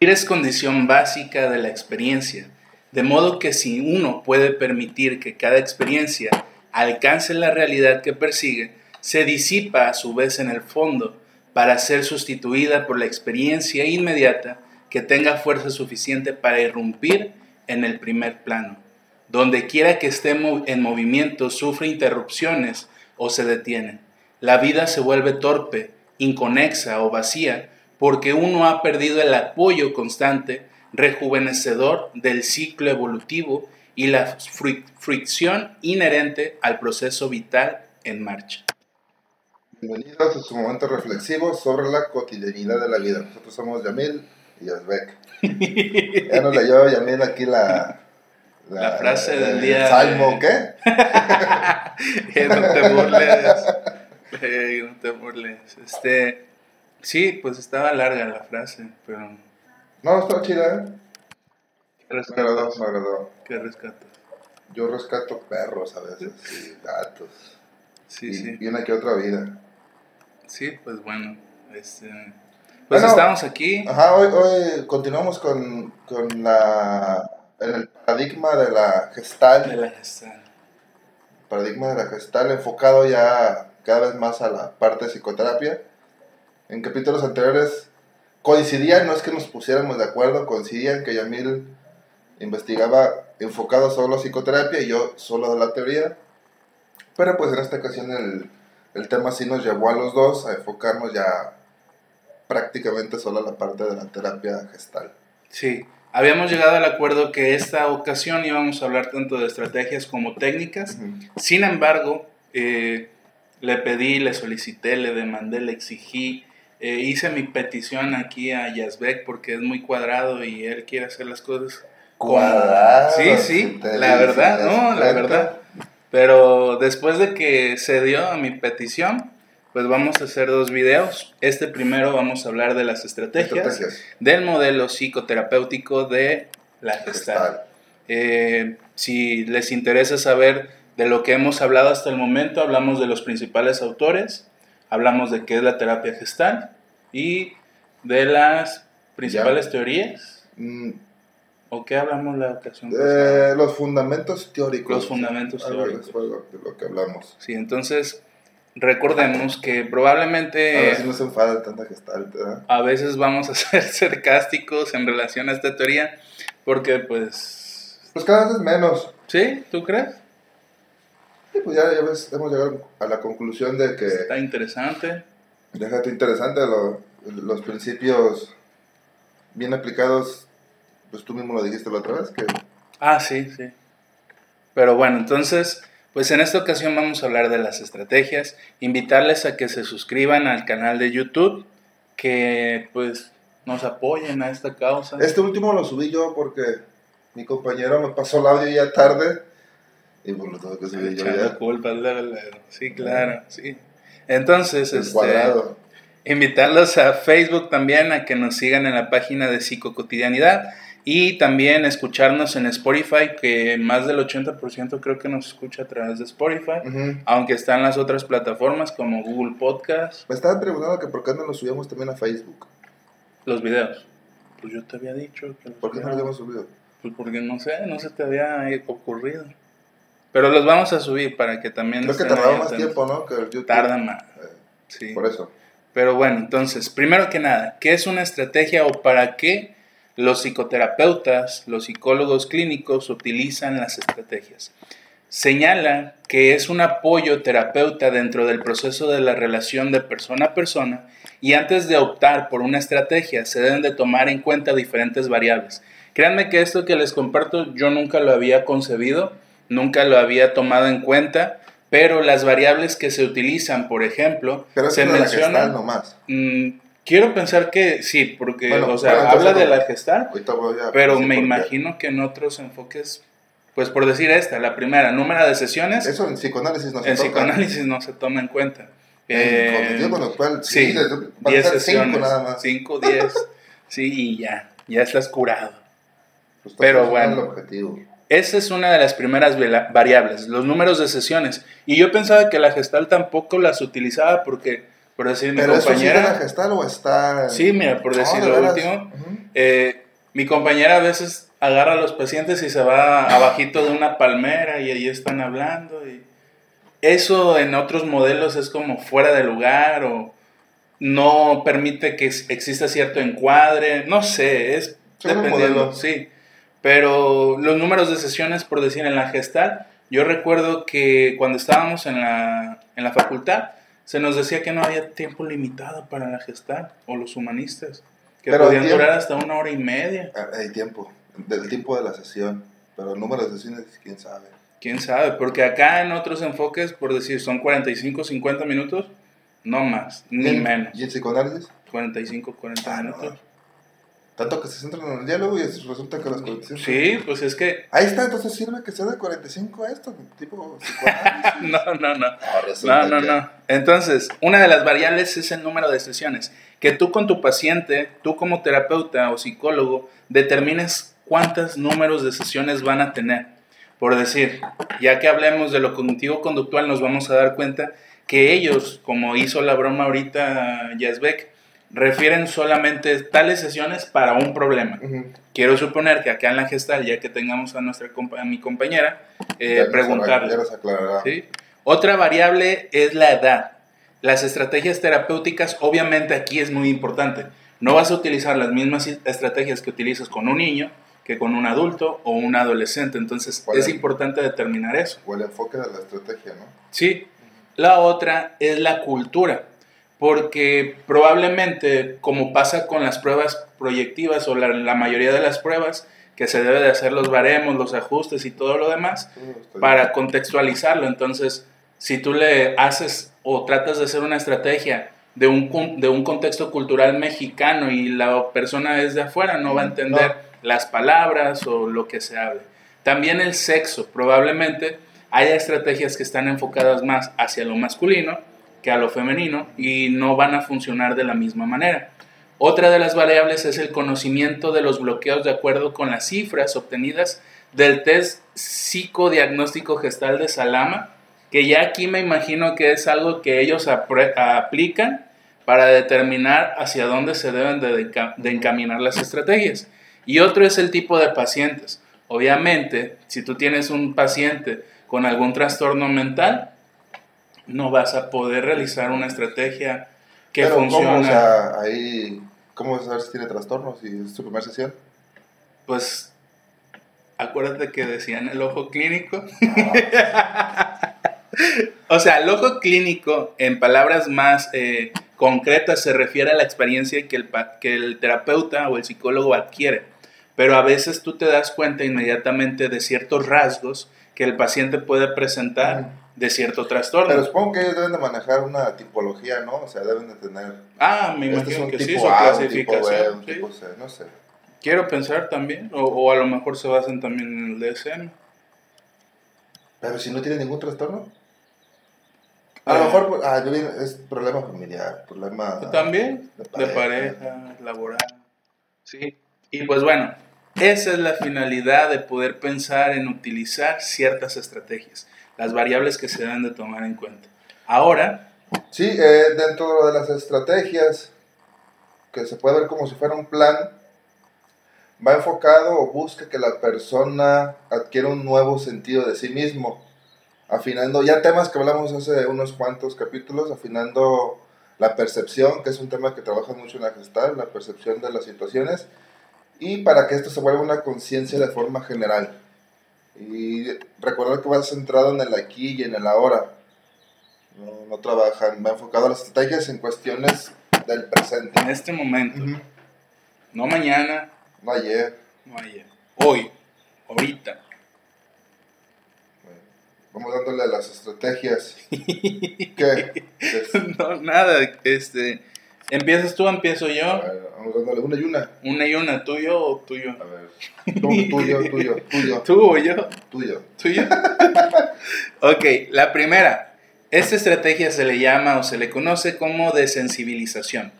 es condición básica de la experiencia, de modo que si uno puede permitir que cada experiencia alcance la realidad que persigue, se disipa a su vez en el fondo para ser sustituida por la experiencia inmediata que tenga fuerza suficiente para irrumpir en el primer plano. Donde quiera que esté en movimiento sufre interrupciones o se detiene. La vida se vuelve torpe, inconexa o vacía porque uno ha perdido el apoyo constante, rejuvenecedor del ciclo evolutivo y la fricción inherente al proceso vital en marcha. Bienvenidos a su momento reflexivo sobre la cotidianidad de la vida. Nosotros somos Yamil y Yazbek. ya nos leyó Yamil aquí la, la, frase del día. ¿Salmo qué? no te burles. no te burles. Este, sí, pues estaba larga la frase, pero. No, estaba chida, ¿eh? ¿Qué me agradó, me agradó. ¿Qué rescatas? Yo rescato perros a veces y gatos. Sí, sí. Y una que otra vida. Sí, pues bueno. Este, pues estamos aquí. Ajá, hoy, hoy continuamos con, con la. En el paradigma de la gestal. De la gestal. Paradigma de la gestal enfocado ya cada vez más a la parte de psicoterapia. En capítulos anteriores coincidían, no es que nos pusiéramos de acuerdo, coincidían que Yamil investigaba enfocado solo a psicoterapia y yo solo de la teoría. Pero pues en esta ocasión el, el tema sí nos llevó a los dos a enfocarnos ya prácticamente solo a la parte de la terapia gestal. Sí, habíamos llegado al acuerdo que esta ocasión íbamos a hablar tanto de estrategias como técnicas. Sin embargo, eh, le pedí, le solicité, le demandé, le exigí, eh, hice mi petición aquí a Yazbek porque es muy cuadrado y él quiere hacer las cosas cuadrado. Sí, sí, la verdad, no, la verdad. Pero después de que se dio a mi petición, pues vamos a hacer dos videos. Este primero vamos a hablar de las estrategias, del modelo psicoterapéutico de la gestal. Eh, si les interesa saber de lo que hemos hablado hasta el momento, hablamos de los principales autores, hablamos de qué es la terapia gestal y de las principales teorías. Mm, ¿O qué hablamos la ocasión eh, los fundamentos teóricos. Los fundamentos teóricos. de lo que hablamos. Sí, entonces recordemos que probablemente... A veces no se enfada tanta gestalt, ¿verdad? A veces vamos a ser sarcásticos en relación a esta teoría porque pues... Pues cada vez menos. ¿Sí? ¿Tú crees? Sí, pues ya, ya ves, hemos llegado a la conclusión de que... Está interesante. Déjate interesante los principios bien aplicados pues tú mismo lo dijiste la otra vez que... Ah, sí, sí. Pero bueno, entonces, pues en esta ocasión vamos a hablar de las estrategias, invitarles a que se suscriban al canal de YouTube, que pues nos apoyen a esta causa. Este último lo subí yo porque mi compañero me pasó el audio ya tarde y pues lo tengo que yo ya. culpa, sí, claro, sí. Entonces, este, invitarlos a Facebook también a que nos sigan en la página de Psicocotidianidad y también escucharnos en Spotify, que más del 80% creo que nos escucha a través de Spotify, aunque están las otras plataformas como Google Podcast. Me estaban preguntando que por qué no los subíamos también a Facebook. Los videos. Pues yo te había dicho que... ¿Por qué no los habíamos subido? Pues porque no sé, no se te había ocurrido. Pero los vamos a subir para que también... Creo que tardaba más tiempo, ¿no? Que YouTube. Tarda más. Eh, sí. Por eso. Pero bueno, entonces, primero que nada, ¿qué es una estrategia o para qué los psicoterapeutas, los psicólogos clínicos utilizan las estrategias. Señala que es un apoyo terapeuta dentro del proceso de la relación de persona a persona y antes de optar por una estrategia se deben de tomar en cuenta diferentes variables. Créanme que esto que les comparto yo nunca lo había concebido, nunca lo había tomado en cuenta, pero las variables que se utilizan, por ejemplo, se mencionan... nomás. Mm, Quiero pensar que sí, porque, o sea, habla de la gestal, pero me imagino que en otros enfoques, pues por decir esta, la primera, número de sesiones. Eso en psicoanálisis no se En psicoanálisis no se toma en cuenta. Eh, con lo cual, sí, 10 sesiones, 5, 10, sí, y ya, ya estás curado. Pues pero bueno, esa es una de las primeras variables, los números de sesiones. Y yo pensaba que la gestal tampoco las utilizaba porque por decir mi ¿Pero compañera. Sí la gestal o está.? Sí, mira, por decir lo último. Eh, mi compañera a veces agarra a los pacientes y se va abajito de una palmera y ahí están hablando. Y eso en otros modelos es como fuera de lugar o no permite que exista cierto encuadre. No sé, es dependiendo, sí. Pero los números de sesiones, por decir, en la gestal, yo recuerdo que cuando estábamos en la, en la facultad, se nos decía que no había tiempo limitado para la gestal o los humanistas, que podían durar hasta una hora y media. Ah, hay tiempo, del tiempo de la sesión, pero el número de sesiones, quién sabe. Quién sabe, porque acá en otros enfoques, por decir, son 45, 50 minutos, no más, ni menos. ¿Y en psicoanálisis? 45, 40 ah, minutos. Tanto que se centran en el diálogo y resulta que las 45. Sí, pues es que. Ahí está, entonces sirve que sea de 45 a esto, tipo no, no, no. No, no, no, Entonces, una de las variables es el número de sesiones. Que tú con tu paciente, tú como terapeuta o psicólogo, determines cuántos números de sesiones van a tener. Por decir, ya que hablemos de lo cognitivo conductual, nos vamos a dar cuenta que ellos, como hizo la broma ahorita Yazbek, refieren solamente tales sesiones para un problema. Quiero suponer que acá en la gestal, ya que tengamos a, nuestra a mi compañera, eh, preguntarle. Otra variable es la edad. Las estrategias terapéuticas, obviamente aquí es muy importante. No vas a utilizar las mismas estrategias que utilizas con un niño que con un adulto o un adolescente. Entonces es importante determinar eso. O el enfoque de la estrategia, ¿no? Sí. La otra es la cultura porque probablemente, como pasa con las pruebas proyectivas o la, mayoría de las pruebas, que se debe de hacer los baremos, los ajustes y todo lo demás para contextualizarlo. Entonces, si tú le haces o tratas de hacer una estrategia de un, de un contexto cultural mexicano y la persona es de afuera, no va a entender las palabras o lo que se hable. También el sexo, probablemente haya estrategias que están enfocadas más hacia lo masculino que a lo femenino y no van a funcionar de la misma manera. Otra de las variables es el conocimiento de los bloqueos de acuerdo con las cifras obtenidas del test psicodiagnóstico gestal de Salama, que ya aquí me imagino que es algo que ellos aplican para determinar hacia dónde se deben de, de encaminar las estrategias. Y otro es el tipo de pacientes. Obviamente, si tú tienes un paciente con algún trastorno mental, no vas a poder realizar una estrategia que Pero funcione. ¿cómo, o sea, ahí, ¿Cómo vas a saber si tiene trastornos y es su primera sesión? Pues, acuérdate que decían el ojo clínico. o sea, el ojo clínico, en palabras más eh, concretas, se refiere a la experiencia que el, que el terapeuta o el psicólogo adquiere. Pero a veces tú te das cuenta inmediatamente de ciertos rasgos que el paciente puede presentar de cierto trastorno. Pero supongo que ellos deben de manejar una tipología, ¿no? O sea, deben de tener... Ah, me este imagino que sí, su clasificación. tipo C, no sé. Quiero pensar también, o, o, a lo mejor se basan también en el DSM. Pero si no tiene ningún trastorno. A lo eh. mejor ah, es problema familiar, problema... También, de pareja, de pareja laboral. Sí. Y pues bueno, esa es la finalidad de poder pensar en utilizar ciertas estrategias las variables que se deben de tomar en cuenta. Ahora... Sí, eh, dentro de las estrategias, que se puede ver como si fuera un plan, va enfocado o busca que la persona adquiera un nuevo sentido de sí mismo, afinando ya temas que hablamos hace unos cuantos capítulos, afinando la percepción, que es un tema que trabaja mucho en la gestal, la percepción de las situaciones, y para que esto se vuelva una conciencia de forma general. Y recordar que vas centrado en el aquí y en el ahora. No, no trabajan, va enfocado a las estrategias en cuestiones del presente. En este momento. No mañana. No ayer. No ayer. Hoy. Ahorita. vamos dándole a las estrategias. ¿Qué? no, nada. Este ¿Empiezas tú empiezo yo? A ver, vamos dándole una y una. ¿Una y una? ¿Tuyo o tuyo? A ver. tuyo, tuyo, tuyo. ¿Tú o yo? Tuyo. ¿Tuyo? ok, la primera. Esta estrategia se le llama o se le conoce como desensibilización.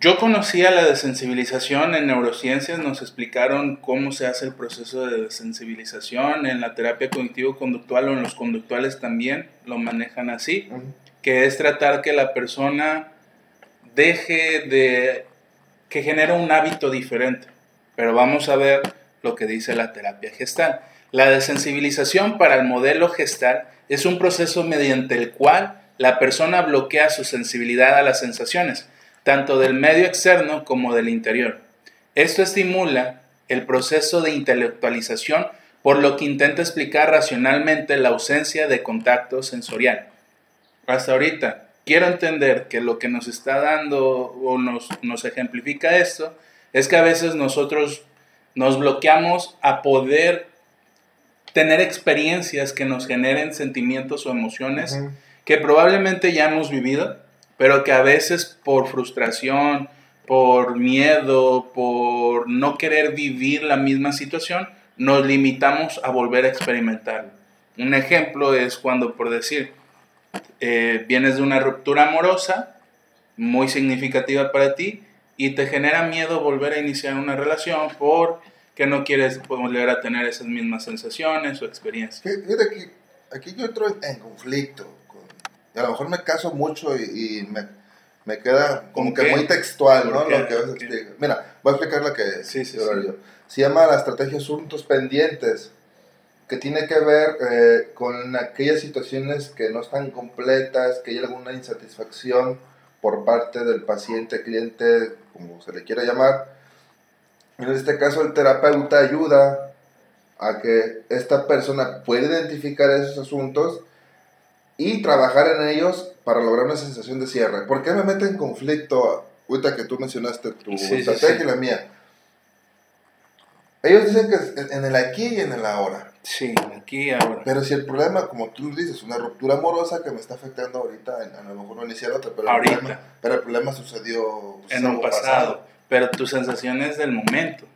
Yo conocía la desensibilización en neurociencias, nos explicaron cómo se hace el proceso de desensibilización, en la terapia cognitivo-conductual o en los conductuales también lo manejan así, que es tratar que la persona deje de que genera un hábito diferente. Pero vamos a ver lo que dice la terapia gestal. La desensibilización para el modelo gestal es un proceso mediante el cual la persona bloquea su sensibilidad a las sensaciones, tanto del medio externo como del interior. Esto estimula el proceso de intelectualización, por lo que intenta explicar racionalmente la ausencia de contacto sensorial. Hasta ahorita, quiero entender que lo que nos está dando o nos, nos ejemplifica esto es que a veces nosotros nos bloqueamos a poder tener experiencias que nos generen sentimientos o emociones que probablemente ya hemos vivido, pero que a veces por frustración, por miedo, por no querer vivir la misma situación, nos limitamos a volver a experimentarlo. Un ejemplo es cuando, por decir, eh, vienes de una ruptura amorosa muy significativa para ti y te genera miedo volver a iniciar una relación porque no quieres volver a tener esas mismas sensaciones o experiencias. Fíjate, aquí, aquí yo entro en conflicto. a lo mejor me caso mucho y, me, me, queda como que muy textual, ¿no? Lo que Mira, voy a explicar lo que sí, sí, Se llama la estrategia asuntos pendientes que tiene que ver eh, con aquellas situaciones que no están completas, que hay alguna insatisfacción por parte del paciente, cliente, como se le quiera llamar. En este caso el terapeuta ayuda a que esta persona pueda identificar esos asuntos y trabajar en ellos para lograr una sensación de cierre. ¿Por qué me mete en conflicto, ahorita que tú mencionaste tu estrategia y la mía? Ellos dicen que es en el aquí y en el ahora. Sí, aquí y ahora. Pero si el problema, como tú dices, una ruptura amorosa que me está afectando ahorita, a lo mejor no iniciar otra, pero, ahorita. El, problema, pero el problema sucedió en un pasado, Pero tu sensación es del momento.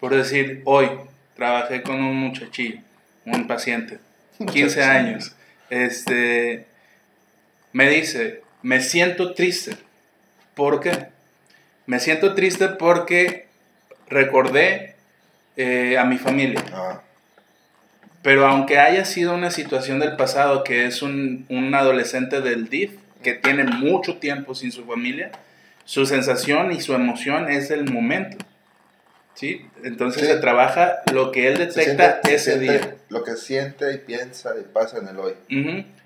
Por decir, hoy trabajé con un muchachillo, un paciente, 15 años. Este, me dice, me siento triste. ¿Por qué? Me siento triste porque recordé eh, a mi familia. Ah. Pero aunque haya sido una situación del pasado que es un, un adolescente del DIF que tiene mucho tiempo sin su familia, su sensación y su emoción es el momento. ¿Sí? Entonces se trabaja lo que él detecta ese día. Lo que siente y piensa y pasa en el hoy.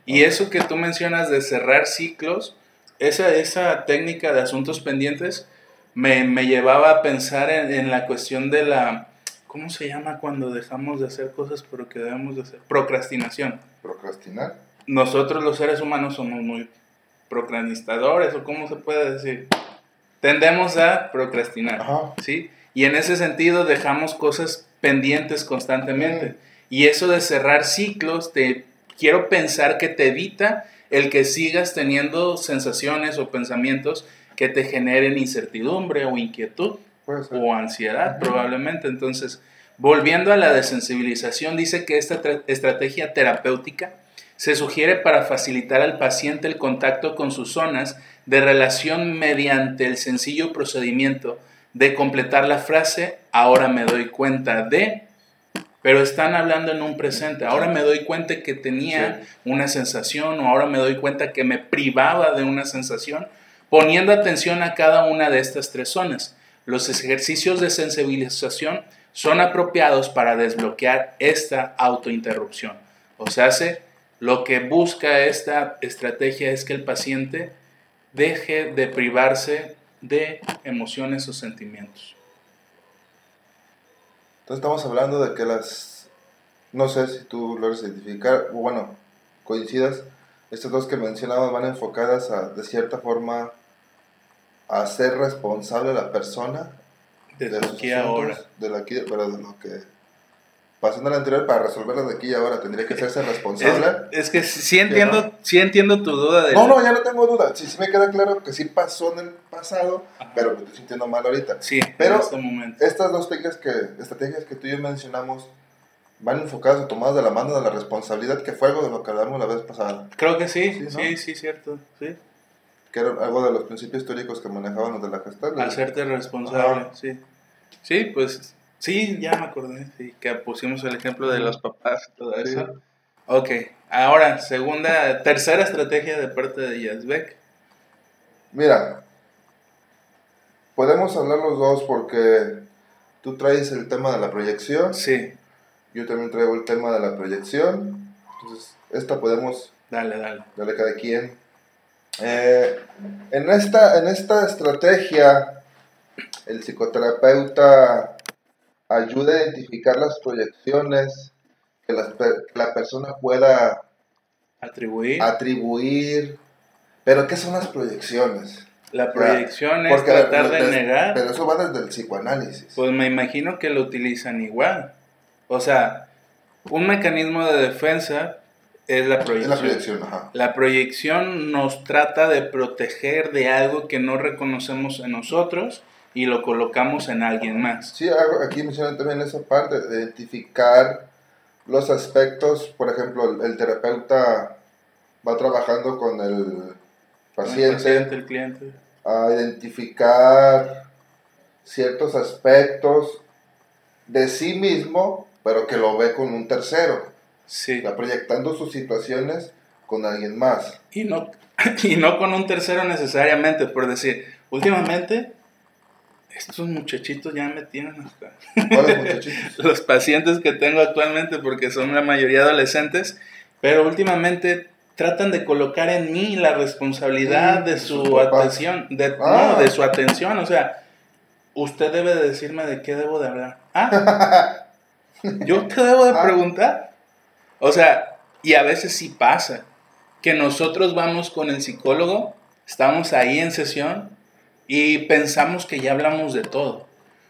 Y eso que tú mencionas de cerrar ciclos, esa, esa técnica de asuntos pendientes me, me llevaba a pensar en, en la cuestión de la ¿Cómo se llama cuando dejamos de hacer cosas pero que debemos de hacer? Procrastinación. ¿Procrastinar? Nosotros los seres humanos somos muy procrastinadores o cómo se puede decir. Tendemos a procrastinar, ¿sí? Y en ese sentido dejamos cosas pendientes constantemente. Y eso de cerrar ciclos, te quiero pensar que te evita el que sigas teniendo sensaciones o pensamientos que te generen incertidumbre o inquietud o ansiedad probablemente. Entonces, volviendo a la desensibilización, dice que esta estrategia terapéutica se sugiere para facilitar al paciente el contacto con sus zonas de relación mediante el sencillo procedimiento de completar la frase, ahora me doy cuenta de, pero están hablando en un presente, ahora me doy cuenta que tenía una sensación o ahora me doy cuenta que me privaba de una sensación, poniendo atención a cada una de estas tres zonas. Los ejercicios de sensibilización son apropiados para desbloquear esta autointerrupción. O sea, lo que busca esta estrategia es que el paciente deje de privarse de emociones o sentimientos. Entonces estamos hablando de que las, no sé si tú logras identificar, o bueno, coincidas, estas dos que mencionabas van enfocadas a, de cierta forma, hacer responsable a la persona de, los aquí ahora. De, la pero de lo que pasando al anterior para resolverlo de aquí y ahora tendría que hacerse responsable. Es, que sí entiendo, sí entiendo tu duda. De no, no, ya no tengo duda. Sí, sí me queda claro que sí pasó en el pasado, pero me estoy sintiendo mal ahorita. Sí, pero en este momento. estas dos técnicas que, estrategias que tú y yo mencionamos van enfocadas o tomadas de la mano de la responsabilidad, que fue algo de lo que hablamos la vez pasada. Creo que sí, sí, sí, sí, cierto. Sí que era algo de los principios históricos que manejaban los de la gestalt. Hacerte responsable, sí. Sí, pues sí, ya me acordé, sí, que pusimos el ejemplo de los papás y todo eso. Ok, ahora, segunda, tercera estrategia de parte de Yazbek. Mira, podemos hablar los dos porque tú traes el tema de la proyección. Sí. Yo también traigo el tema de la proyección. Entonces, esta podemos Dale, dale. darle cada quien. Eh, en, esta, en esta estrategia, el psicoterapeuta ayuda a identificar las proyecciones que las per- que la persona pueda Atribuir. atribuir. Pero, ¿qué son las proyecciones? la proyección es tratar de des- negar. Pero eso va desde el psicoanálisis. Pues me imagino que lo utilizan igual. O sea, un mecanismo de defensa es la es proyección. la proyección, ajá. La proyección nos trata de proteger de algo que no reconocemos en nosotros y lo colocamos en alguien más. Sí, aquí mencionan también esa parte de identificar los aspectos. Por ejemplo, el, el terapeuta va trabajando con el El paciente paciente, el cliente. a identificar ciertos aspectos de sí mismo, pero que lo ve con un tercero. Sí. Está proyectando sus situaciones con alguien más. Y no, y no con un tercero necesariamente, por decir, últimamente estos muchachitos ya me tienen hasta... ¿Cuáles muchachitos? los pacientes que tengo actualmente, porque son la mayoría adolescentes, pero últimamente tratan de colocar en mí la responsabilidad de su atención, de, Ah. no, de su atención, o sea, usted debe de decirme de qué debo de hablar. Ah, yo te debo de Ah. preguntar. O sea, y a veces sí pasa que nosotros vamos con el psicólogo, estamos ahí en sesión y pensamos que ya hablamos de todo.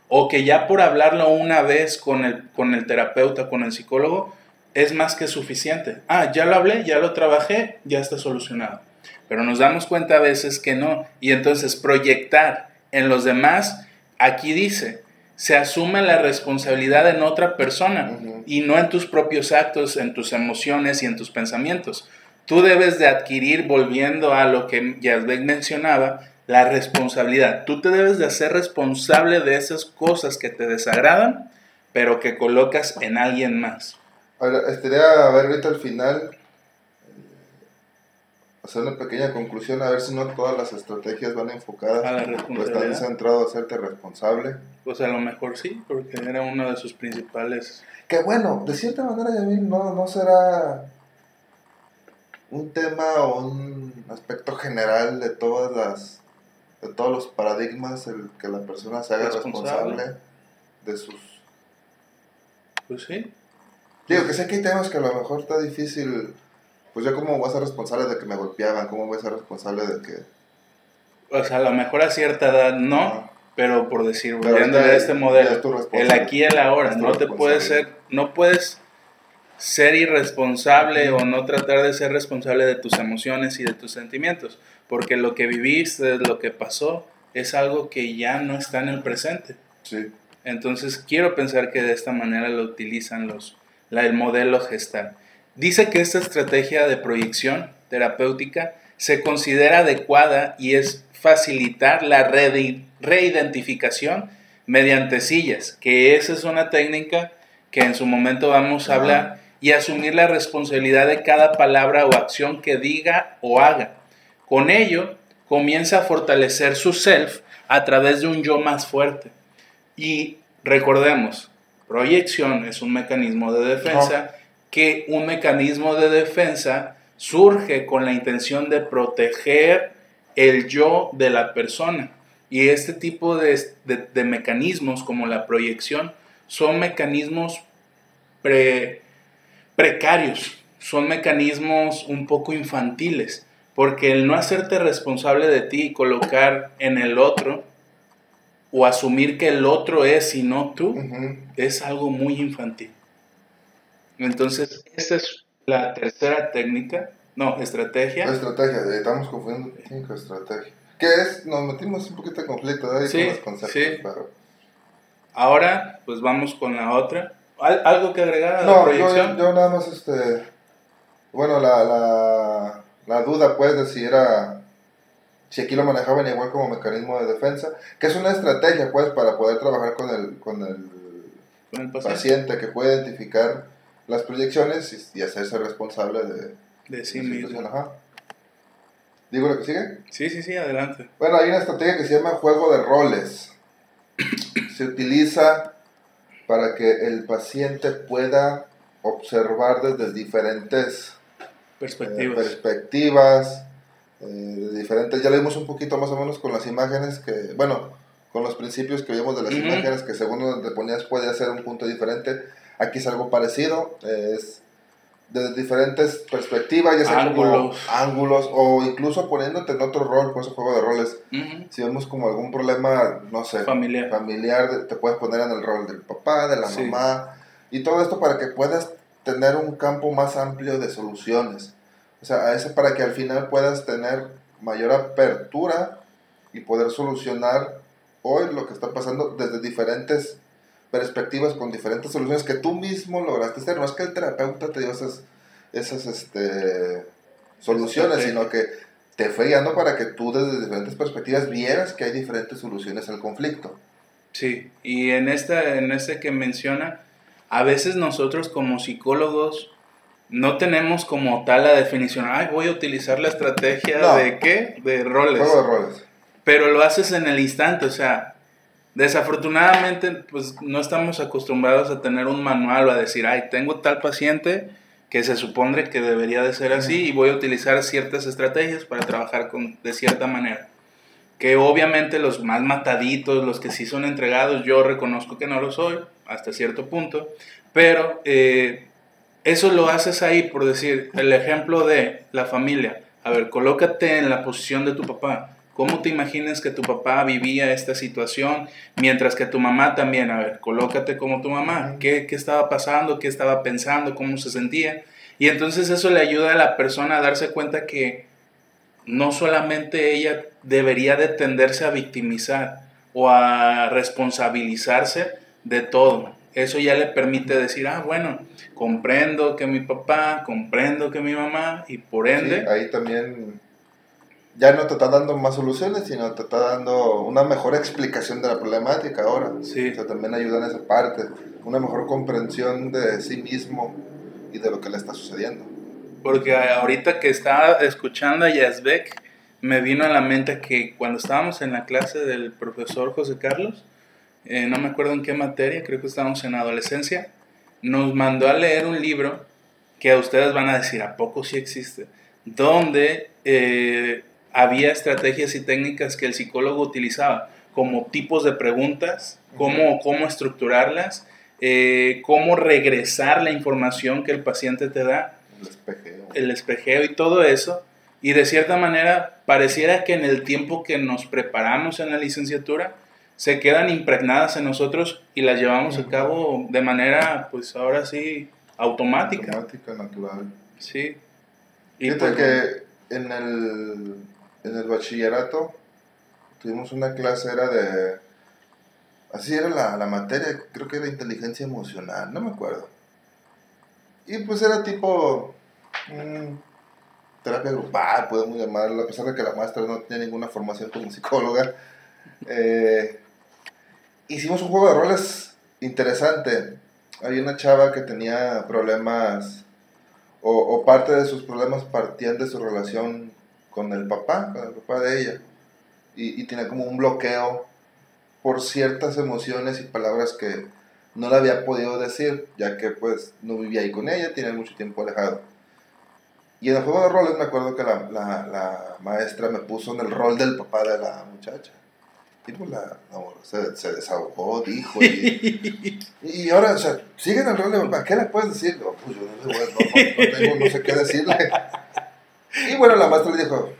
O que ya por hablarlo una vez con el, con el terapeuta, con el psicólogo, es más que suficiente. Ah, ya lo hablé, ya lo trabajé, ya está solucionado. Pero nos damos cuenta a veces que no. Y entonces proyectar en los demás, aquí dice, se asume la responsabilidad en otra persona y no en tus propios actos, en tus emociones y en tus pensamientos. Tú debes de adquirir, volviendo a lo que Yazbek mencionaba, la responsabilidad. Tú te debes de hacer responsable de esas cosas que te desagradan, pero que colocas en alguien más. Ahora, estaría a ver ahorita al final, hacer una pequeña conclusión, a ver si no todas las estrategias van enfocadas A la o están responsabilidad. centradas a hacerte responsable. Pues a lo mejor sí, porque era uno de sus principales... Que bueno, de cierta manera, Yamil, no, no será un tema o un aspecto general de todas las de todos los paradigmas el que la persona se haga Responsable. responsable de sus Pues sí. Digo, que sé que hay temas que a lo mejor está difícil. Pues yo, ¿cómo voy a ser responsable de que me golpeaban? ¿Cómo voy a ser responsable de que.? O sea, a lo mejor a cierta edad no, pero por decir, volviendo a este modelo, es el aquí y el ahora, no te puedes ser, no puedes ser irresponsable o no tratar de ser responsable de tus emociones y de tus sentimientos, porque lo que viviste, lo que pasó, es algo que ya no está en el presente. Sí. Entonces quiero pensar que de esta manera lo utilizan los, la, el modelo gestal. Dice que esta estrategia de proyección terapéutica se considera adecuada y es facilitar la redi- reidentificación mediante sillas, que esa es una técnica que en su momento vamos a hablar, y asumir la responsabilidad de cada palabra o acción que diga o haga. Con ello, comienza a fortalecer su self a través de un yo más fuerte. Y recordemos, proyección es un mecanismo de defensa, que un mecanismo de defensa surge con la intención de proteger el yo de la persona. Y este tipo de, de- de mecanismos, como la proyección, son mecanismos pre- precarios, son mecanismos un poco infantiles, porque el no hacerte responsable de ti y colocar en el otro, o asumir que el otro es y no tú, es algo muy infantil. Entonces, esa es la tercera técnica, no, estrategia. Estrategia, eh, estamos confundiendo técnica estrategia. ¿Qué es? Nos metimos un poquito de conflicto. Ahí Sí, con los conceptos, sí. pero. Ahora, pues vamos con la otra. ¿Al- ¿Algo que agregar a la No, yo, proyección? yo nada más, este. Bueno, la, la, la duda, pues, de si era. Si aquí lo manejaban igual como mecanismo de defensa, que es una estrategia, pues, para poder trabajar con el, con el Con el paciente. paciente que puede identificar las proyecciones y, y hacerse responsable de, De sí mismo. Ajá. ¿Digo lo que sigue? Sí, sí, sí, adelante. Bueno, hay una estrategia que se llama juego de roles. se utiliza para que el paciente pueda observar desde diferentes perspectivas, eh, perspectivas eh, diferentes. Ya leímos un poquito más o menos con las imágenes que, bueno, con los principios que vimos de las imágenes que según donde ponías puede ser un punto diferente. Aquí es algo parecido, es de diferentes perspectivas, ya sea ángulos. como ángulos o incluso poniéndote en otro rol, por ese juego de roles. Si vemos como algún problema, no sé, familiar, familiar te puedes poner en el rol del papá, de la mamá, y todo esto para que puedas tener un campo más amplio de soluciones. O sea, eso para que al final puedas tener mayor apertura y poder solucionar hoy lo que está pasando desde diferentes perspectivas con diferentes soluciones que tú mismo lograste hacer. No es que el terapeuta te dio esas, esas este, soluciones, sino que te fue guiando para que tú desde diferentes perspectivas vieras que hay diferentes soluciones al conflicto. Sí, y en este, en este que menciona, a veces nosotros como psicólogos no tenemos como tal la definición, ay, voy a utilizar la estrategia de qué? De roles. de roles. Pero lo haces en el instante, o sea, Desafortunadamente, pues no estamos acostumbrados a tener un manual o a decir, ay, tengo tal paciente que se supone que debería de ser así y voy a utilizar ciertas estrategias para trabajar con, de cierta manera. Que obviamente los más mataditos, los que sí son entregados, yo reconozco que no lo soy hasta cierto punto, pero eh, eso lo haces ahí por decir, el ejemplo de la familia. A ver, colócate en la posición de tu papá ¿Cómo te imaginas que tu papá vivía esta situación mientras que tu mamá también? A ver, colócate como tu mamá. ¿Qué, ¿Qué, estaba pasando? ¿Qué estaba pensando? ¿Cómo se sentía? Y entonces eso le ayuda a la persona a darse cuenta que no solamente ella debería de tenderse a victimizar o a responsabilizarse de todo. Eso ya le permite decir, ah, bueno, comprendo que mi papá, comprendo que mi mamá, y por ende... ahí también ya no te está dando más soluciones, sino te está dando una mejor explicación de la problemática ahora. Sí. O sea, también ayuda en esa parte, una mejor comprensión de sí mismo y de lo que le está sucediendo. Porque ahorita que estaba escuchando a Yazbek, me vino a la mente que cuando estábamos en la clase del profesor José Carlos, eh, no me acuerdo en qué materia, creo que estábamos en adolescencia, nos mandó a leer un libro que a ustedes van a decir, ¿a poco sí existe? Donde eh, había estrategias y técnicas que el psicólogo utilizaba, como tipos de preguntas, cómo, cómo estructurarlas, eh, cómo regresar la información que el paciente te da. El espejeo. El espejeo y todo eso. Y de cierta manera, pareciera que en el tiempo que nos preparamos en la licenciatura, se quedan impregnadas en nosotros y las llevamos a cabo de manera, pues ahora sí, automática. Automática, natural. Sí. Y Fíjate que en el en el bachillerato tuvimos una clase, era de... Así era la, la materia, creo que era inteligencia emocional, no me acuerdo. Y pues era tipo mm, terapia grupal, podemos llamarlo, a pesar de que la maestra no tenía ninguna formación como psicóloga. Eh, hicimos un juego de roles interesante. Había una chava que tenía problemas, o, o parte de sus problemas partían de su relación con el papá, con el papá de ella. Y, y tenía como un bloqueo por ciertas emociones y palabras que no le había podido decir, ya que pues no vivía ahí con ella, tenía mucho tiempo alejado. Y en el juego de roles me acuerdo que la, la, la maestra me puso en el rol del papá de la muchacha. Y pues la, se, se, desahogó, dijo. Y, y ahora, o sea, sigue en el rol de papá. ¿Qué le puedes decir? No, pues yo no, no, no, tengo, no sé qué decirle. Y bueno, la maestra le dijo,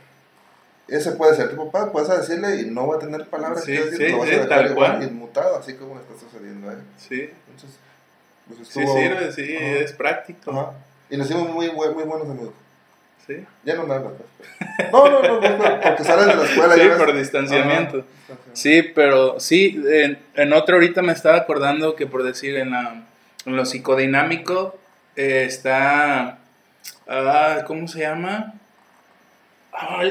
ese puede ser tu papá, puedes decirle y no va a tener palabras sí, que decir, sí, lo vas sí, a dejar tal igual cual. inmutado, así como le está sucediendo a él. Sí, Entonces, pues sí estuvo- sirve, sí, es práctico. Ajá. Y nos hicimos muy, buen- muy buenos amigos. Sí, Ya no nada. pues. No, no, no, no, porque sales de la escuela Sí, ya por distanciamiento. Ajá. Sí, pero sí, en, en otro ahorita me estaba acordando que por decir en, la, en lo psicodinámico eh, está, ah, ¿cómo se llama?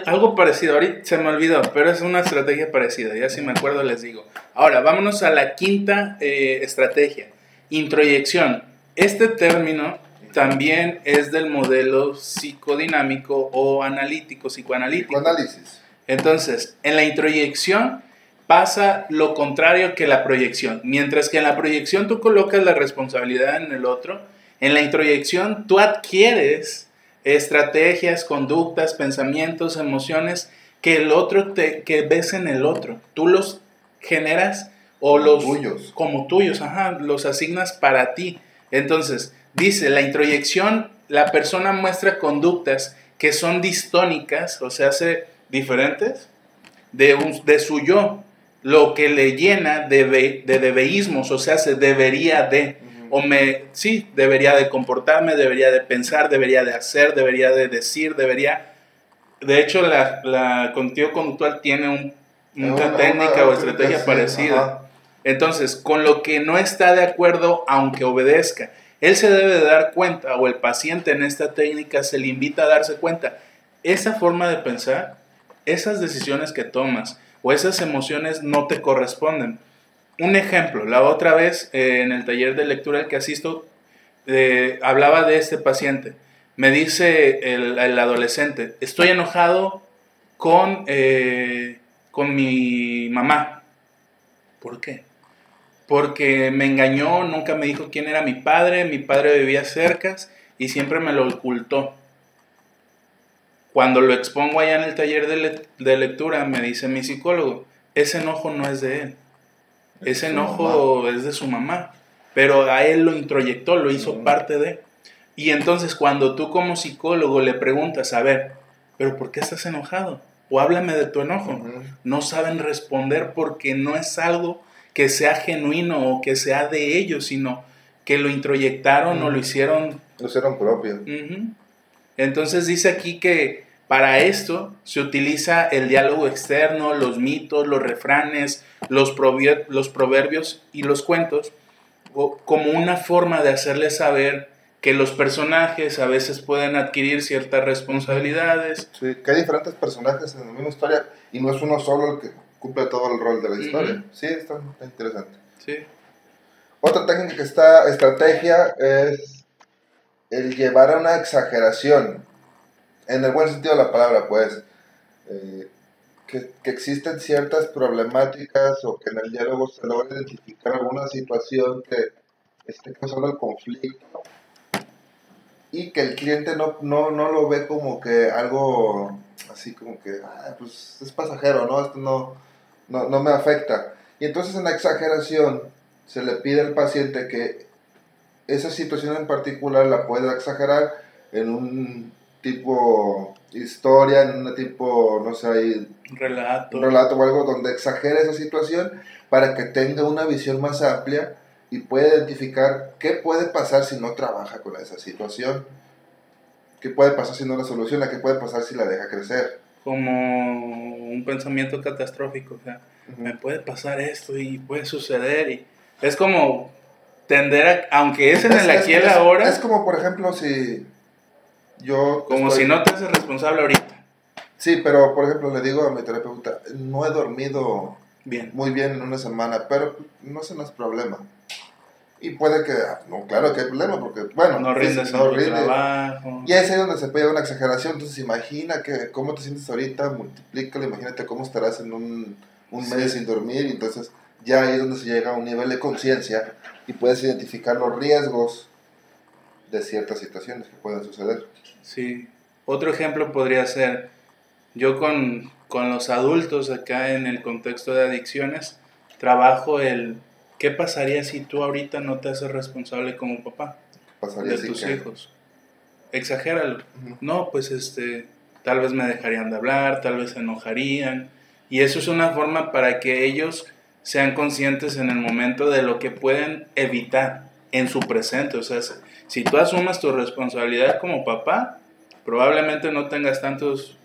Algo parecido, ahorita se me olvidó, pero es una estrategia parecida, ya si me acuerdo les digo. Ahora, vámonos a la quinta eh, estrategia, introyección. Este término también es del modelo psicodinámico o analítico, psicoanalítico. Psicoanálisis. Entonces, en la introyección pasa lo contrario que la proyección. Mientras que en la proyección tú colocas la responsabilidad en el otro, en la introyección tú adquieres estrategias, conductas, pensamientos, emociones que el otro te, que ves en el otro. Tú los generas o los tuyos. como tuyos, ajá, los asignas para ti. Entonces, dice, la introyección, la persona muestra conductas que son distónicas, o sea, hace diferentes de, un, de su yo, lo que le llena de, de debeísmos, o sea, se debería de, o me, sí, debería de comportarme, debería de pensar, debería de hacer, debería de decir, debería... De hecho, la, la contigo conductual tiene un, una, técnica o estrategia parecida. Entonces, con lo que no está de acuerdo, aunque obedezca, él se debe de dar cuenta, o el paciente en esta técnica se le invita a darse cuenta, esa forma de pensar, esas decisiones que tomas o esas emociones no te corresponden. Un ejemplo, la otra vez eh, en el taller de lectura que asisto, eh, hablaba de este paciente. Me dice el, adolescente, estoy enojado con, eh, con mi mamá. ¿Por qué? porque me engañó, nunca me dijo quién era mi padre, mi padre vivía cerca y siempre me lo ocultó. Cuando lo expongo allá en el taller de, lectura, me dice mi psicólogo, ese enojo no es de él, ese enojo es de su mamá, pero a él lo introyectó, lo hizo parte de. Y entonces cuando tú como psicólogo le preguntas, a ver, pero ¿por qué estás enojado? O háblame de tu enojo. No saben responder porque no es algo que sea genuino o que sea de ellos, sino que lo introyectaron o lo hicieron. Lo hicieron propio. Entonces dice aquí que para esto se utiliza el diálogo externo, los mitos, los refranes, los, los proverbios y los cuentos como una forma de hacerles saber que los personajes a veces pueden adquirir ciertas responsabilidades. Sí, que hay diferentes personajes en la misma historia y no es uno solo el que cumple todo el rol de la historia. Sí, está, interesante. Sí. Otra técnica que está, estrategia, es el llevar a una exageración, en el buen sentido de la palabra, pues, eh, que, que, existen ciertas problemáticas o que en el diálogo se logra identificar alguna situación que esté causando el conflicto y que el cliente no, no, no lo ve como que algo así como que, ah, pues es pasajero, ¿no? Esto no, no, no me afecta. Y entonces en la exageración se le pide al paciente que esa situación en particular la pueda exagerar en un tipo historia, en un tipo, no sé, relato. un relato o algo donde exagere esa situación para que tenga una visión más amplia y pueda identificar qué puede pasar si no trabaja con esa situación, qué puede pasar si no la soluciona, qué puede pasar si la deja crecer como un pensamiento catastrófico, o sea, me puede pasar esto y puede suceder y es como tender a, aunque es en el aquí y el ahora. Es como, por ejemplo, si yo... Como si no te haces responsable ahorita. Sí, pero, por ejemplo, le digo a mi terapeuta, no he dormido bien. muy bien en una semana, pero no se nos problema. Y puede que, no, claro que hay problema, porque, bueno, no rindes no rinde. trabajo. Y es ahí donde se pega una exageración. Entonces, imagina que cómo te sientes ahorita, multiplícalo, imagínate cómo estarás en un, un mes sin dormir. Y entonces, ya ahí es donde se llega a un nivel de conciencia y puedes identificar los riesgos de ciertas situaciones que pueden suceder. Sí. Otro ejemplo podría ser, yo con, con los adultos acá en el contexto de adicciones, trabajo el ¿Qué pasaría si tú ahorita no te haces responsable como papá de tus hijos? Exagéralo. No, pues este, tal vez me dejarían de hablar, tal vez se enojarían. Y eso es una forma para que ellos sean conscientes en el momento de lo que pueden evitar en su presente. O sea, si tú asumas tu responsabilidad como papá, probablemente no tengas tantos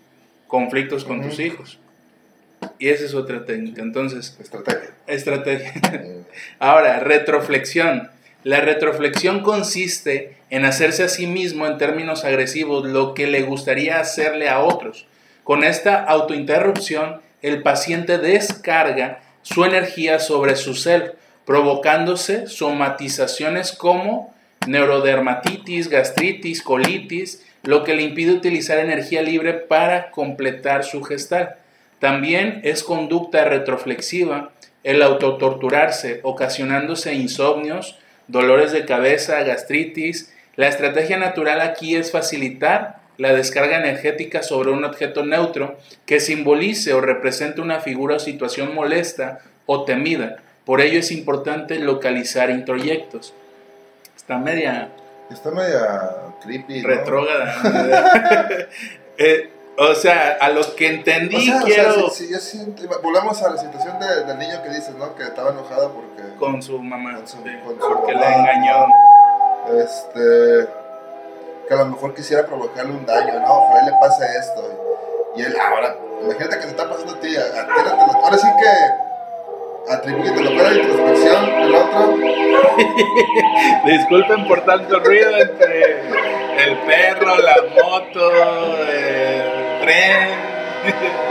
conflictos con tus hijos. Y esa es otra técnica. Entonces, estrategia. Estrategia. Ahora, retroflexión. La retroflexión consiste en hacerse a sí mismo en términos agresivos lo que le gustaría hacerle a otros. Con esta autointerrupción, el paciente descarga su energía sobre su ser, provocándose somatizaciones como neurodermatitis, gastritis, colitis, lo que le impide utilizar energía libre para completar su gestal. También es conducta retroflexiva el autotorturarse, ocasionándose insomnios, dolores de cabeza, gastritis. La estrategia natural aquí es facilitar la descarga energética sobre un objeto neutro que simbolice o represente una figura o situación molesta o temida. Por ello es importante localizar introyectos. Está media... Está media creepy. Retrógrada. eh, o sea, a los que entendí quiero... volvemos a la situación del niño que dices, ¿no? Que estaba enojado porque... Con su mamá. porque le engañó. Este... Que a lo mejor quisiera provocarle un daño, ¿no? Ojalá le pase esto. Y él, ahora, imagínate que te está pasando a ti, ahora sí que la introspección, otro. Disculpen por tanto ruido entre el perro, la moto, el tren.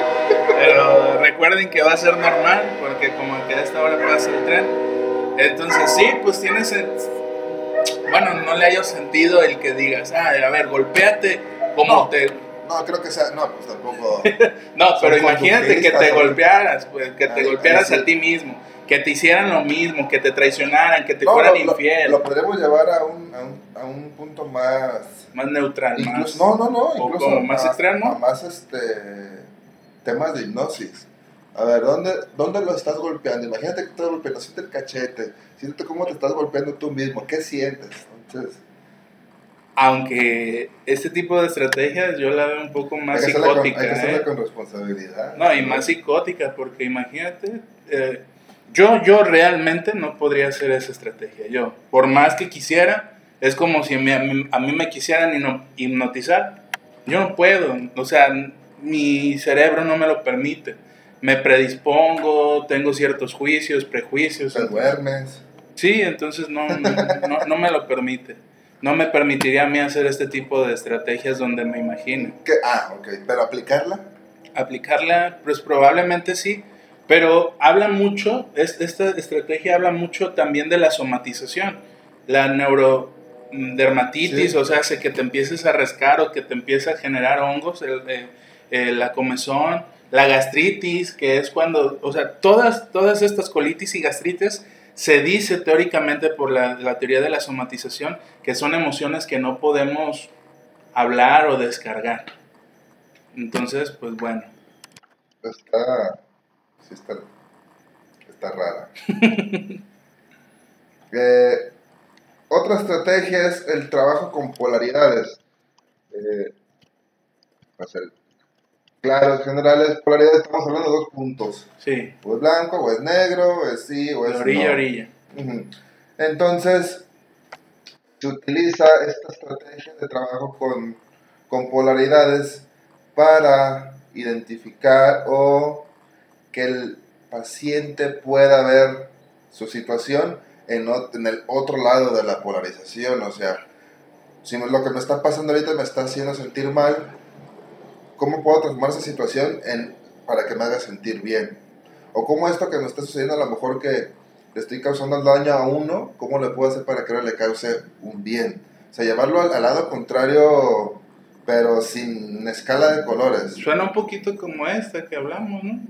Pero recuerden que va a ser normal, porque como que a esta hora pasa el tren. Entonces sí, pues tienes... Bueno, no le haya sentido el que digas, ah, a ver, golpéate como te... No, creo que sea, no, pues tampoco... no, pero imagínate que te golpearas, pues, que te golpearas a ti mismo que te hicieran lo mismo, que te traicionaran, que te fueran infiel. Lo, podremos llevar a un, a un, punto más... Más neutral, más... No, no, no, incluso... más extremo. más este, temas de hipnosis. A ver, ¿dónde, ¿dónde lo estás golpeando? Imagínate que estás golpeando, siente el cachete, siente cómo te estás golpeando tú mismo, ¿qué sientes? Entonces... Aunque este tipo de estrategias yo la veo un poco más psicótica. hay que hacerla ¿eh? con responsabilidad. No, y más psicótica, porque imagínate, eh, yo, yo realmente no podría hacer esa estrategia. Yo, por más que quisiera, es como si a mí me quisieran hipnotizar. Yo no puedo, o sea, mi cerebro no me lo permite. Me predispongo, tengo ciertos juicios, prejuicios. Te duermes. Sí, entonces no, no, no, me lo permite. No me permitiría a mí hacer este tipo de estrategias donde me imagine. Ah, ok. ¿Pero aplicarla? Aplicarla, pues probablemente sí pero habla mucho, esta estrategia habla mucho también de la somatización, la neurodermatitis, o sea, hace que te empieces a rascar o que te empiece a generar hongos, la comezón, la gastritis, que es cuando, o sea, todas, todas estas colitis y gastritis se dice teóricamente por la, la teoría de la somatización que son emociones que no podemos hablar o descargar. Entonces, pues bueno. Está está, está rara. Eh, otra estrategia es el trabajo con polaridades. Eh, para ser claros, generales, polaridades, estamos hablando de dos puntos. Sí. O es blanco, o es negro, o es sí, o es orilla, orilla. Entonces, se utiliza esta estrategia de trabajo con, con polaridades para identificar o que el paciente pueda ver su situación en, en el otro lado de la polarización. O sea, si lo que me está pasando ahorita me está haciendo sentir mal, ¿cómo puedo transformar esa situación en, para que me haga sentir bien? O cómo esto que me está sucediendo a lo mejor que le estoy causando daño a uno, ¿cómo le puedo hacer para que le cause un bien? O sea, llevarlo al lado contrario pero sin escala de colores. Suena un poquito como esta que hablamos, ¿no?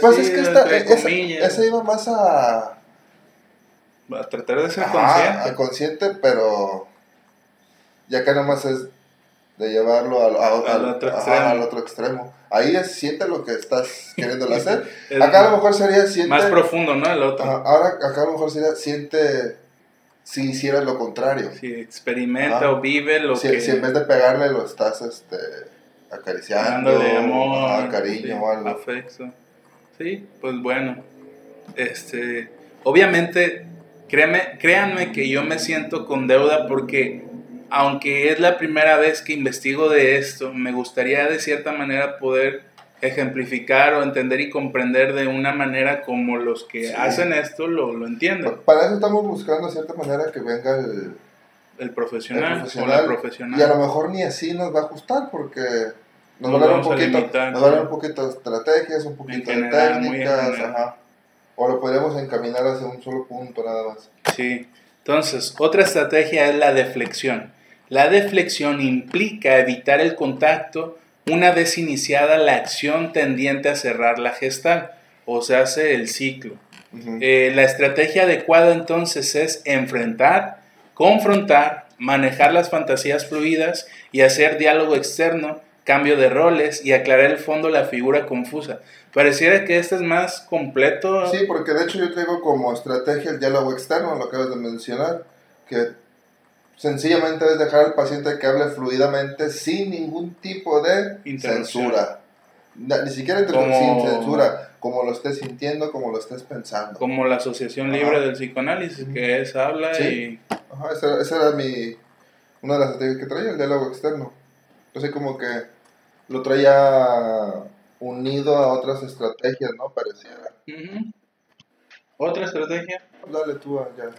pues es que esta, esa, iba más a... A tratar de ser consciente. consciente, pero ya que nomás es de llevarlo al, al, otro, al otro, extremo. Ahí es, siente lo que estás queriendo hacer. acá a lo mejor sería siente... Más profundo, ¿no? El otro. ahora acá a lo mejor sería siente si hicieras lo contrario. Si experimenta o vive lo si, que... Si en vez de pegarle lo estás este, acariciando, dándole amor, cariño o algo. Afecto. Sí, pues bueno. Este, obviamente, créanme, créanme que yo me siento con deuda porque aunque es la primera vez que investigo de esto, me gustaría de cierta manera poder ejemplificar o entender y comprender de una manera como los que hacen esto lo, lo, entienden. Para eso estamos buscando de cierta manera que venga el, el, profesional, o la profesional. Y a lo mejor ni así nos va a ajustar porque nos, van a dar un poquito, nos van a dar un poquito de estrategias, un poquito de técnicas, ajá. o lo podemos encaminar hacia un solo punto nada más. Sí, entonces otra estrategia es la deflexión. La deflexión implica evitar el contacto una vez iniciada la acción tendiente a cerrar la gestal, o se hace el ciclo. Eh, la estrategia adecuada entonces es enfrentar, confrontar, manejar las fantasías fluidas y hacer diálogo externo, cambio de roles y aclarar el fondo la figura confusa. Pareciera que este es más completo. Sí, porque de hecho yo tengo como estrategia el diálogo externo, lo acabas de mencionar, que sencillamente es dejar al paciente que hable fluidamente sin ningún tipo de censura. Ni siquiera sin censura, como lo estés sintiendo, como lo estés pensando. Como la Asociación Libre del Psicoanálisis, que es habla y... Ajá, esa, esa, era mi, una de las estrategias que traía, el diálogo externo. Entonces como que lo traía unido a otras estrategias, ¿no? Pareciera. ¿Otra estrategia? Dale tú allá.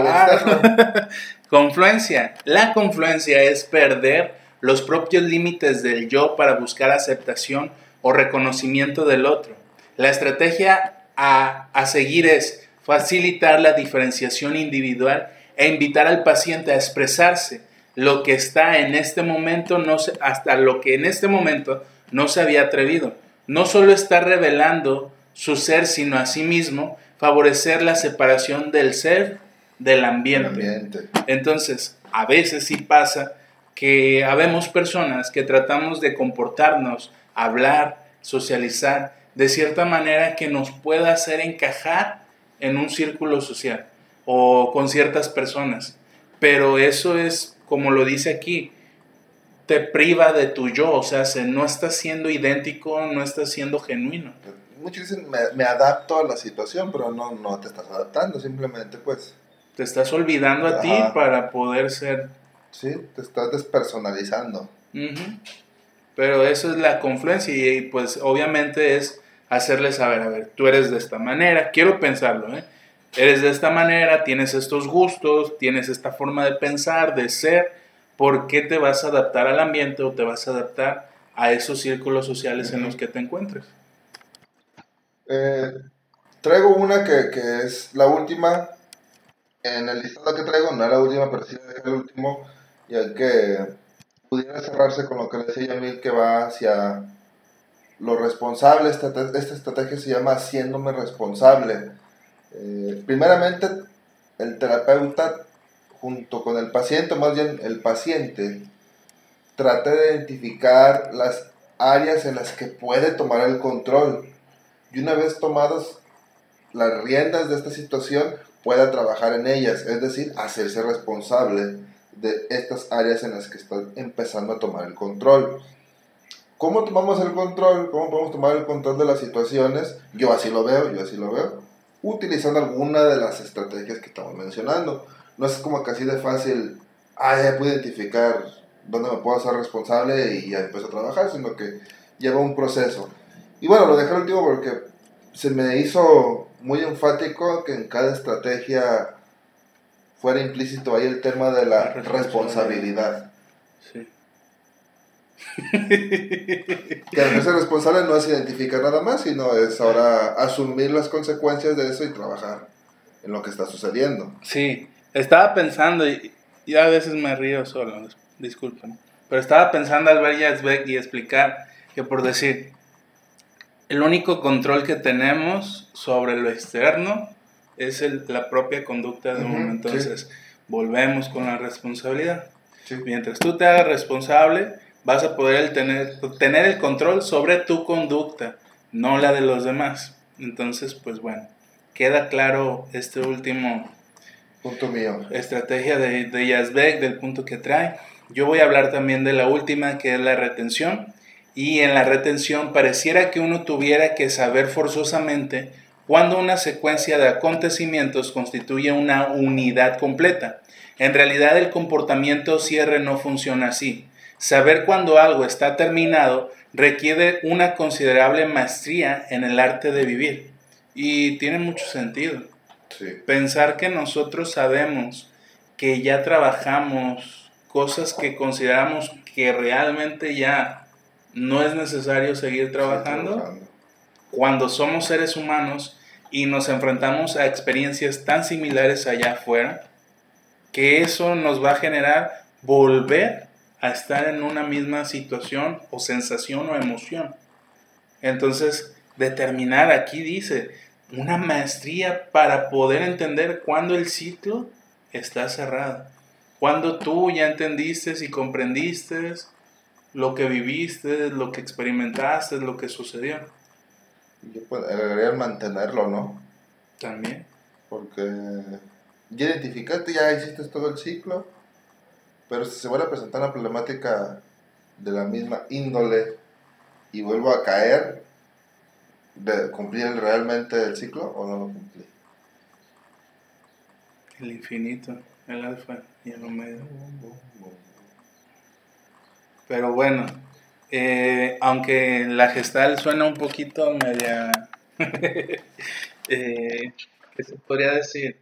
Ah. confluencia. La confluencia es perder los propios límites del yo para buscar aceptación o reconocimiento del otro. La estrategia a, a seguir es facilitar la diferenciación individual e invitar al paciente a expresarse lo que está en este momento, no se, hasta lo que en este momento no se había atrevido. No solo está revelando su ser, sino a sí mismo, favorecer la separación del ser del ambiente. Entonces, a veces sí pasa que habemos personas que tratamos de comportarnos, hablar, socializar de cierta manera que nos pueda hacer encajar en un círculo social o con ciertas personas. Pero eso es, como lo dice aquí, te priva de tu yo, o sea, se, no estás siendo idéntico, no estás siendo genuino. Muchos dicen, me, adapto a la situación, pero no, no te estás adaptando, simplemente pues... Te estás olvidando a ti para poder ser... Sí, te estás despersonalizando. Pero eso es la confluencia y pues obviamente es hacerle saber, a ver, tú eres de esta manera, quiero pensarlo, ¿eh? Eres de esta manera, tienes estos gustos, tienes esta forma de pensar, de ser, ¿por qué te vas a adaptar al ambiente o te vas a adaptar a esos círculos sociales en los que te encuentres? Eh, traigo una que, que, es la última. En el listado que traigo, no es la última, pero sí es el último. Y el que pudiera cerrarse con lo que le decía Yamil, que va hacia lo responsable. Esta, esta estrategia se llama haciéndome responsable. Eh, primeramente, el terapeuta junto con el paciente, más bien el paciente, trata de identificar las áreas en las que puede tomar el control. Y una vez tomadas las riendas de esta situación, pueda trabajar en ellas, es decir, hacerse responsable de estas áreas en las que está empezando a tomar el control. ¿Cómo tomamos el control? ¿Cómo podemos tomar el control de las situaciones? Yo así lo veo, yo así lo veo. Utilizando alguna de las estrategias que estamos mencionando no es como que así de fácil, ah, ya puedo identificar dónde me puedo hacer responsable y ya empiezo a trabajar, sino que lleva un proceso. Y bueno, lo dejé al último porque se me hizo muy enfático que en cada estrategia fuera implícito ahí el tema de la, responsabilidad. Sí. que al ser responsable no es identificar nada más, sino es ahora asumir las consecuencias de eso y trabajar en lo que está sucediendo. Sí, estaba pensando, y, a veces me río solo, disculpen, pero estaba pensando al ver Yazbek y explicar que por decir, el único control que tenemos sobre lo externo es la propia conducta de uno. Entonces, volvemos con la responsabilidad. Mientras tú te hagas responsable, vas a poder tener, tener el control sobre tu conducta, no la de los demás. Entonces, pues bueno, queda claro este último Punto mío. Estrategia de, de Yazbek, del punto que trae. Yo voy a hablar también de la última, que es la retención. Y en la retención pareciera que uno tuviera que saber forzosamente cuando una secuencia de acontecimientos constituye una unidad completa. En realidad el comportamiento cierre no funciona así. Saber cuando algo está terminado requiere una considerable maestría en el arte de vivir. Y tiene mucho sentido. Pensar que nosotros sabemos que ya trabajamos cosas que consideramos que realmente ya no es necesario seguir trabajando, cuando somos seres humanos y nos enfrentamos a experiencias tan similares allá afuera, que eso nos va a generar volver a estar en una misma situación o sensación o emoción. Entonces, determinar, aquí dice, una maestría para poder entender cuándo el ciclo está cerrado. Cuando tú ya entendiste y comprendiste lo que viviste, lo que experimentaste, lo que sucedió. Yo pues, agregaría mantenerlo, ¿no? También. Porque ya identificaste, ya hiciste todo el ciclo, pero si se vuelve a presentar una problemática de la misma índole y vuelvo a caer, de cumplir realmente el ciclo o no lo cumplí. El infinito, el alfa y el omega. Pero bueno, eh, aunque la gestal suena un poquito media... eh, ¿Qué se podría decir?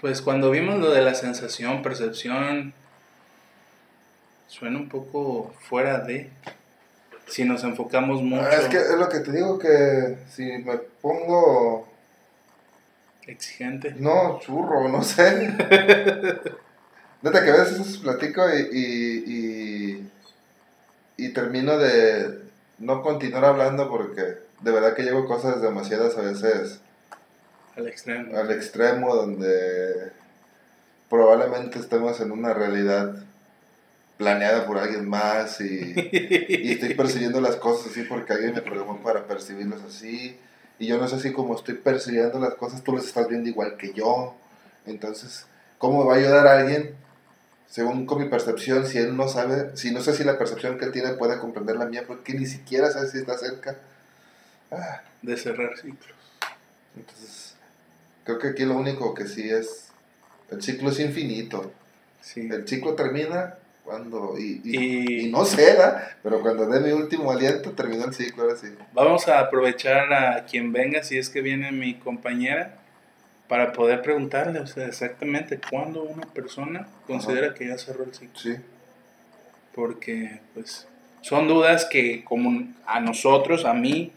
Pues cuando vimos lo de la sensación, percepción, suena un poco fuera de si nos enfocamos mucho. Ah, es que es lo que te digo que si me pongo exigente. No, churro, no sé. Neta que a veces platico y, y, y, termino de no continuar hablando porque de verdad que llevo cosas demasiadas a veces al extremo. Al extremo donde probablemente estemos en una realidad planeada por alguien más y, estoy percibiendo las cosas así porque alguien me programó para percibirlas así y yo no sé si como estoy percibiendo las cosas tú las estás viendo igual que yo entonces cómo me va a ayudar a alguien según con mi percepción si él no sabe si no sé si la percepción que él tiene puede comprender la mía porque ni siquiera sabe si está cerca ah. de cerrar ciclos entonces creo que aquí lo único que sí es el ciclo es infinito sí. el ciclo termina cuando y, y, no sé, pero cuando dé mi último aliento terminó el ciclo ahora sí. Vamos a aprovechar a quien venga, si es que viene mi compañera, para poder preguntarle, o sea, exactamente cuándo una persona considera que ya cerró el ciclo. Sí. Porque, pues, son dudas que como a nosotros, a mí,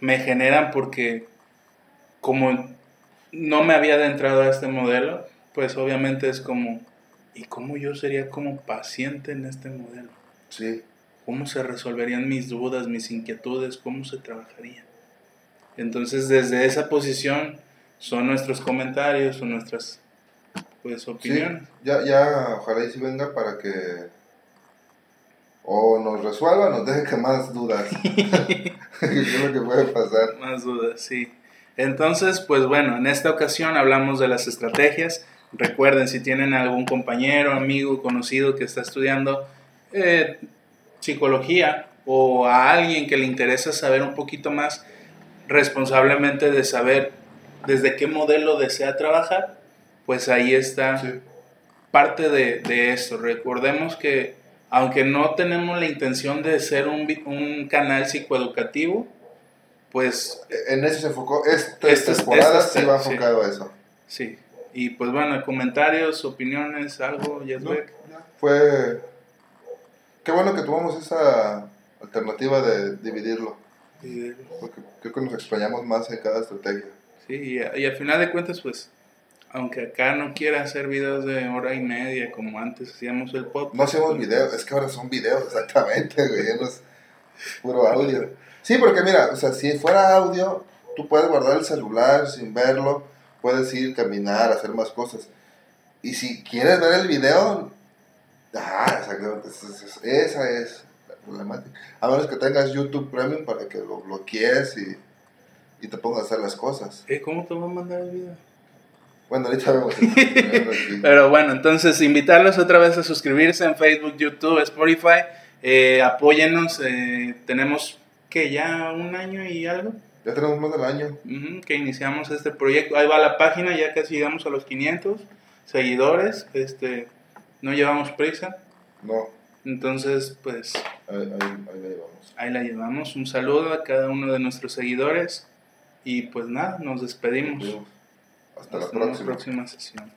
me generan porque como no me había adentrado a este modelo, pues obviamente es como ¿Y cómo yo sería como paciente en este modelo? Sí. ¿Cómo se resolverían mis dudas, mis inquietudes? ¿Cómo se trabajaría? Entonces, desde esa posición son nuestros comentarios, son nuestras pues, opiniones. Sí, ya, ya, ojalá y si venga para que o nos resuelva, nos deje que más dudas. ¿Qué es lo que puede pasar? Más dudas, sí. Entonces, pues bueno, en esta ocasión hablamos de las estrategias Recuerden, si tienen algún compañero, amigo, conocido que está estudiando eh, psicología o a alguien que le interesa saber un poquito más responsablemente de saber desde qué modelo desea trabajar, pues ahí está parte de, de, esto. Recordemos que aunque no tenemos la intención de ser un, un canal psicoeducativo, pues... En eso se enfocó, esta, esta temporada se va enfocado a eso. Sí, y pues bueno, comentarios, opiniones, algo, ya no, Fue. Qué bueno que tomamos esa alternativa de dividirlo. Porque creo que nos extrañamos más en cada estrategia. Sí, y, al final de cuentas, pues, aunque acá no quiera hacer videos de hora y media como antes hacíamos el podcast. No hacemos pues, videos, es que ahora son videos, exactamente, güey, no es puro audio. Sí, porque mira, o sea, si fuera audio, tú puedes guardar el celular sin verlo puedes ir, caminar, hacer más cosas. Y si quieres ver el video, ah, exactamente, esa es la problemática. A menos que tengas YouTube Premium para que lo bloquees y, y te pongas a hacer las cosas. ¿Eh? ¿Cómo te va a mandar el video? Bueno, ahorita vemos. Pero bueno, entonces invitarlos otra vez a suscribirse en Facebook, YouTube, Spotify. Eh, apóyennos. Eh, tenemos que ya un año y algo. Ya tenemos más del año. que iniciamos este proyecto. Ahí va la página, ya casi llegamos a los 500 seguidores. Este, no llevamos prisa. No. Entonces, pues... Ahí, la llevamos. Ahí la llevamos. Un saludo a cada uno de nuestros seguidores. Y pues nada, nos despedimos. Hasta, la próxima. próxima sesión.